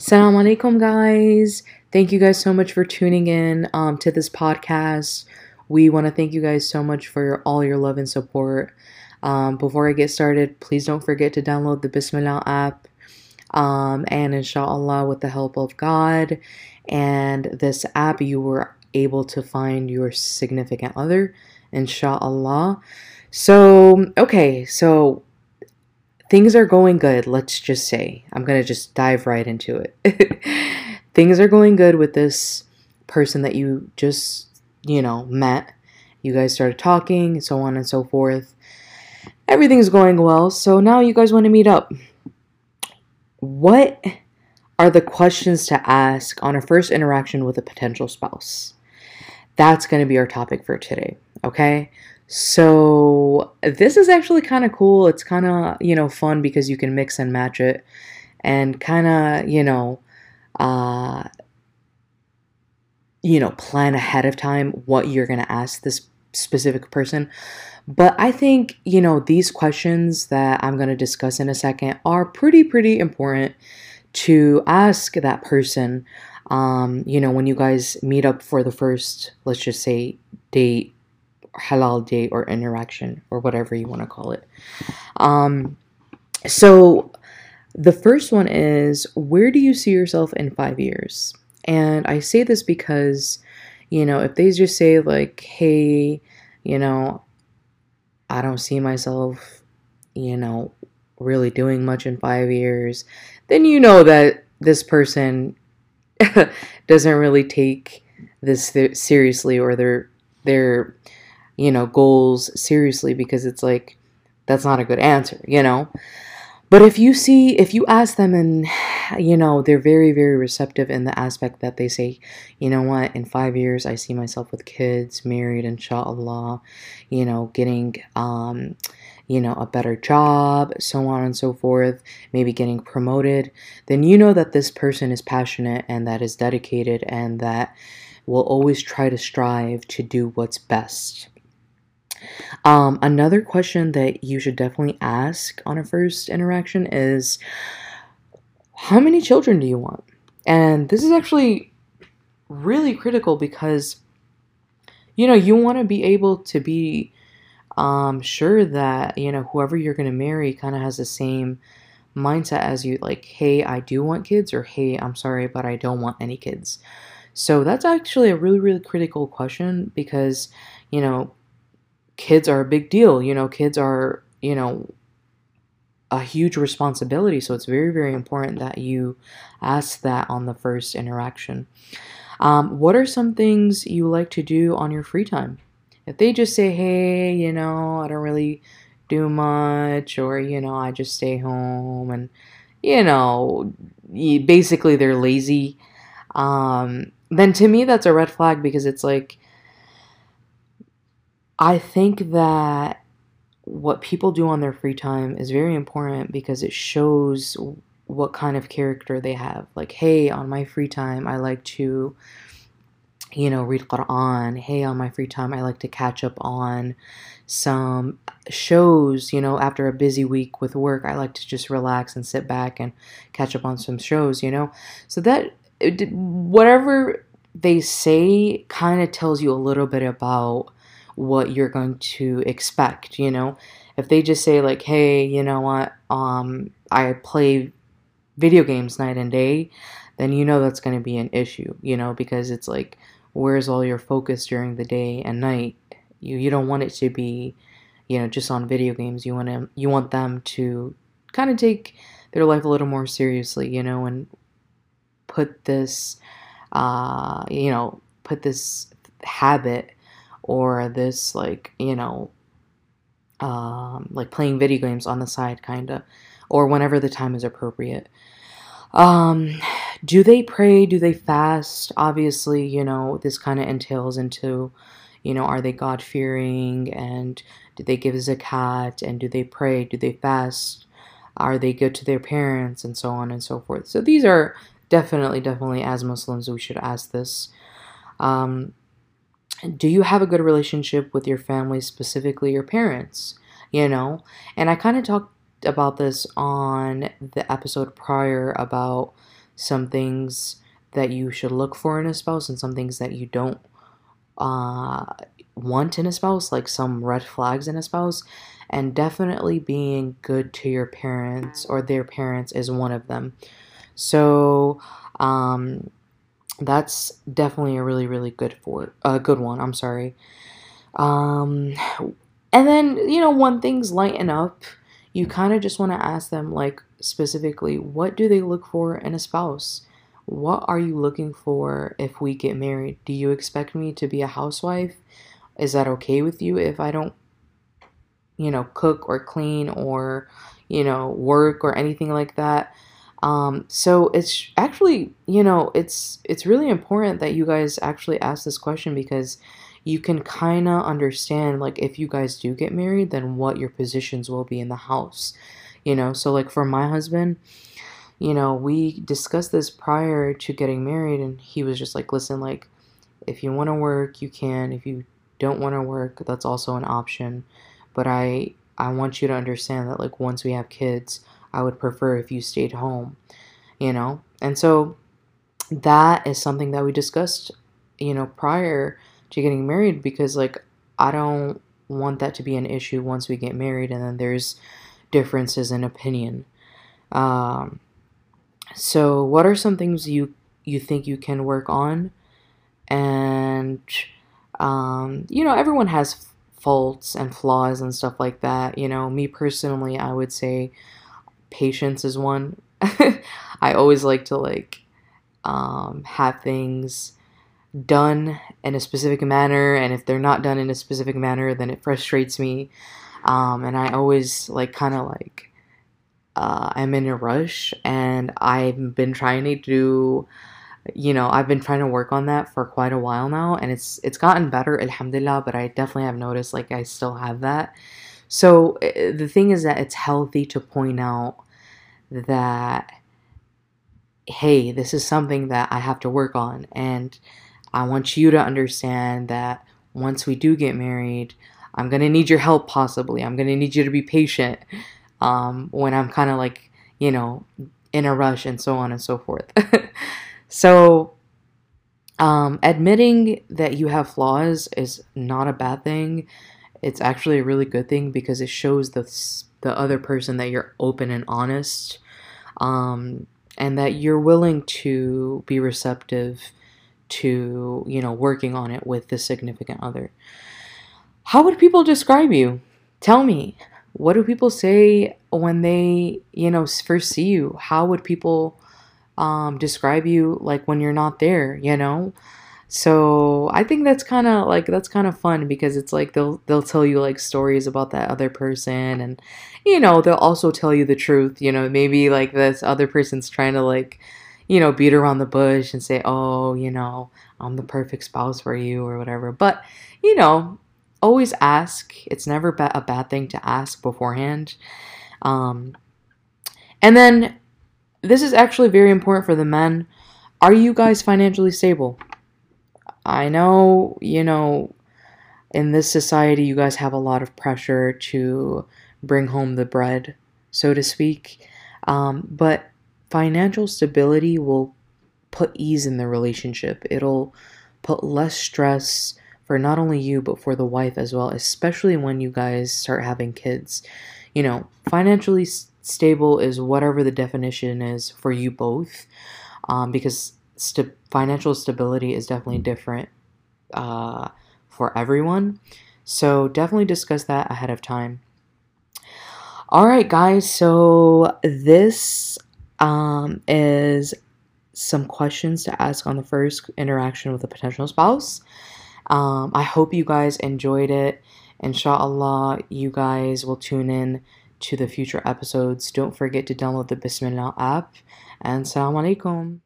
Assalamu alaikum, guys. Thank you guys so much for tuning in um, to this podcast. We want to thank you guys so much for your, all your love and support. Um, before I get started, please don't forget to download the Bismillah app. Um, and inshallah, with the help of God and this app, you were able to find your significant other, inshallah. So, okay, so things are going good, let's just say. I'm going to just dive right into it. things are going good with this person that you just, you know, met. You guys started talking, so on and so forth. Everything's going well, so now you guys want to meet up. What are the questions to ask on a first interaction with a potential spouse? That's going to be our topic for today, okay? So, this is actually kind of cool. It's kind of, you know, fun because you can mix and match it and kind of, you know, uh you know, plan ahead of time what you're going to ask this specific person. But I think, you know, these questions that I'm going to discuss in a second are pretty, pretty important to ask that person. Um, you know, when you guys meet up for the first, let's just say, date halal date or interaction or whatever you want to call it. Um, so the first one is where do you see yourself in five years? And I say this because, you know, if they just say, like, hey, you know, I don't see myself, you know, really doing much in five years, then you know that this person doesn't really take this seriously or their their you know, goals seriously because it's like that's not a good answer, you know. But if you see, if you ask them and, you know, they're very, very receptive in the aspect that they say, you know what, in five years, I see myself with kids, married, inshallah, you know, getting, um, you know, a better job, so on and so forth, maybe getting promoted, then you know that this person is passionate and that is dedicated and that will always try to strive to do what's best. Um, another question that you should definitely ask on a first interaction is how many children do you want? And this is actually really critical because you know you want to be able to be um, sure that you know whoever you're going to marry kind of has the same mindset as you like hey i do want kids or hey i'm sorry but i don't want any kids so that's actually a really really critical question because you know kids are a big deal. You know, kids are, you know, a huge responsibility. So it's very, very important that you ask that on the first interaction. Um, what are some things you like to do on your free time? If they just say, hey, you know, I don't really do much, or, you know, I just stay home and, you know, basically they're lazy, um, then to me that's a red flag because it's like, I think that what people do on their free time is very important because it shows what kind of character they have. Like, hey, on my free time, I like to, you know, read Quran. Hey, on my free time, I like to catch up on some shows. You know, after a busy week with work, I like to just relax and sit back and catch up on some shows, you know? So that, whatever they say kind of tells you a little bit about what you're going to expect, you know? If they just say like, "Hey, you know what? Um I play video games night and day," then you know that's going to be an issue, you know, because it's like where's all your focus during the day and night? You you don't want it to be, you know, just on video games. You want to you want them to kind of take their life a little more seriously, you know, and put this uh, you know, put this habit or this like you know um, like playing video games on the side kind of or whenever the time is appropriate. Um do they pray? Do they fast? Obviously you know this kind of entails into you know are they god fearing and do they give zakat? And do they pray? Do they fast? Are they good to their parents? And so on and so forth. So these are definitely definitely as muslims we should ask this. Um, do you have a good relationship with your family, specifically your parents? You know, and I kind of talked about this on the episode prior about some things that you should look for in a spouse and some things that you don't uh, want in a spouse, like some red flags in a spouse. And definitely being good to your parents or their parents is one of them. So, um, that's definitely a really really good for a uh, good one i'm sorry. Um and then you know when things lighten up you kind of just want to ask them like specifically what do they look for in a spouse? What are you looking for if we get married? Do you expect me to be a housewife? Is that okay with you if i don't you know cook or clean or you know work or anything like that um, so it's actually, you know, it's it's really important that you guys actually ask this question because you can kind of understand like if you guys do get married, then what your positions will be in the house. You know, so like for my husband, you know, we discussed this prior to getting married and he was just like, "Listen, like if you want to work, you can. If you don't want to work, that's also an option. But I I want you to understand that like once we have kids, I would prefer if you stayed home, you know? And so that is something that we discussed, you know, prior to getting married because, like, I don't want that to be an issue once we get married and then there's differences in opinion. Um, so, what are some things you you think you can work on? And um, you know, everyone has faults and flaws and stuff like that. You know, me personally, I would say patience is one. I always like to like um, have things done in a specific manner, and if they're not done in a specific manner, then it frustrates me. Um, and I always like kind of like uh, I'm in a rush, and I've been trying to do. You know, I've been trying to work on that for quite a while now, and it's it's gotten better, alhamdulillah. But I definitely have noticed like I still have that, so eh, the thing is that it's healthy to point out that, hey, this is something that I have to work on. And I want you to understand that once we do get married, I'm going to need your help possibly. I'm going to need you to be patient um, when I'm kind of like, you know, in a rush and so on and so forth. so, um, admitting that you have flaws is not a bad thing it's actually a really good thing because it shows the the other person that you're open and honest um, and that you're willing to be receptive to you know working on it with the significant other. How would people describe you? Tell me what do people say when they you know first see you? How would people um, describe you like when you're not there you know so I think that's kind of like that's kind of fun because it's like they'll they'll tell you like stories about that other person and you know they'll also tell you the truth. You know maybe like this other person's trying to like you know beat around the bush and say oh you know I'm the perfect spouse for you or whatever. But you know always ask. It's never ba- a bad thing to ask beforehand. Um, and then this is actually very important for the men. Are you guys financially stable? I know, you know, in this society, you guys have a lot of pressure to bring home the bread, so to speak. Um, but financial stability will put ease in the relationship. It'll put less stress for not only you, but for the wife as well, especially when you guys start having kids. You know, financially stable is whatever the definition is for you both, um, because st- financial stability is definitely different uh, for everyone. So definitely discuss that ahead of time. All right, guys. So this um, is some questions to ask on the first interaction with a potential spouse. Um, I hope you guys enjoyed it. Inshallah, you guys will tune in to the future episodes. Don't forget to download the Bismillah app. And salam alaikum.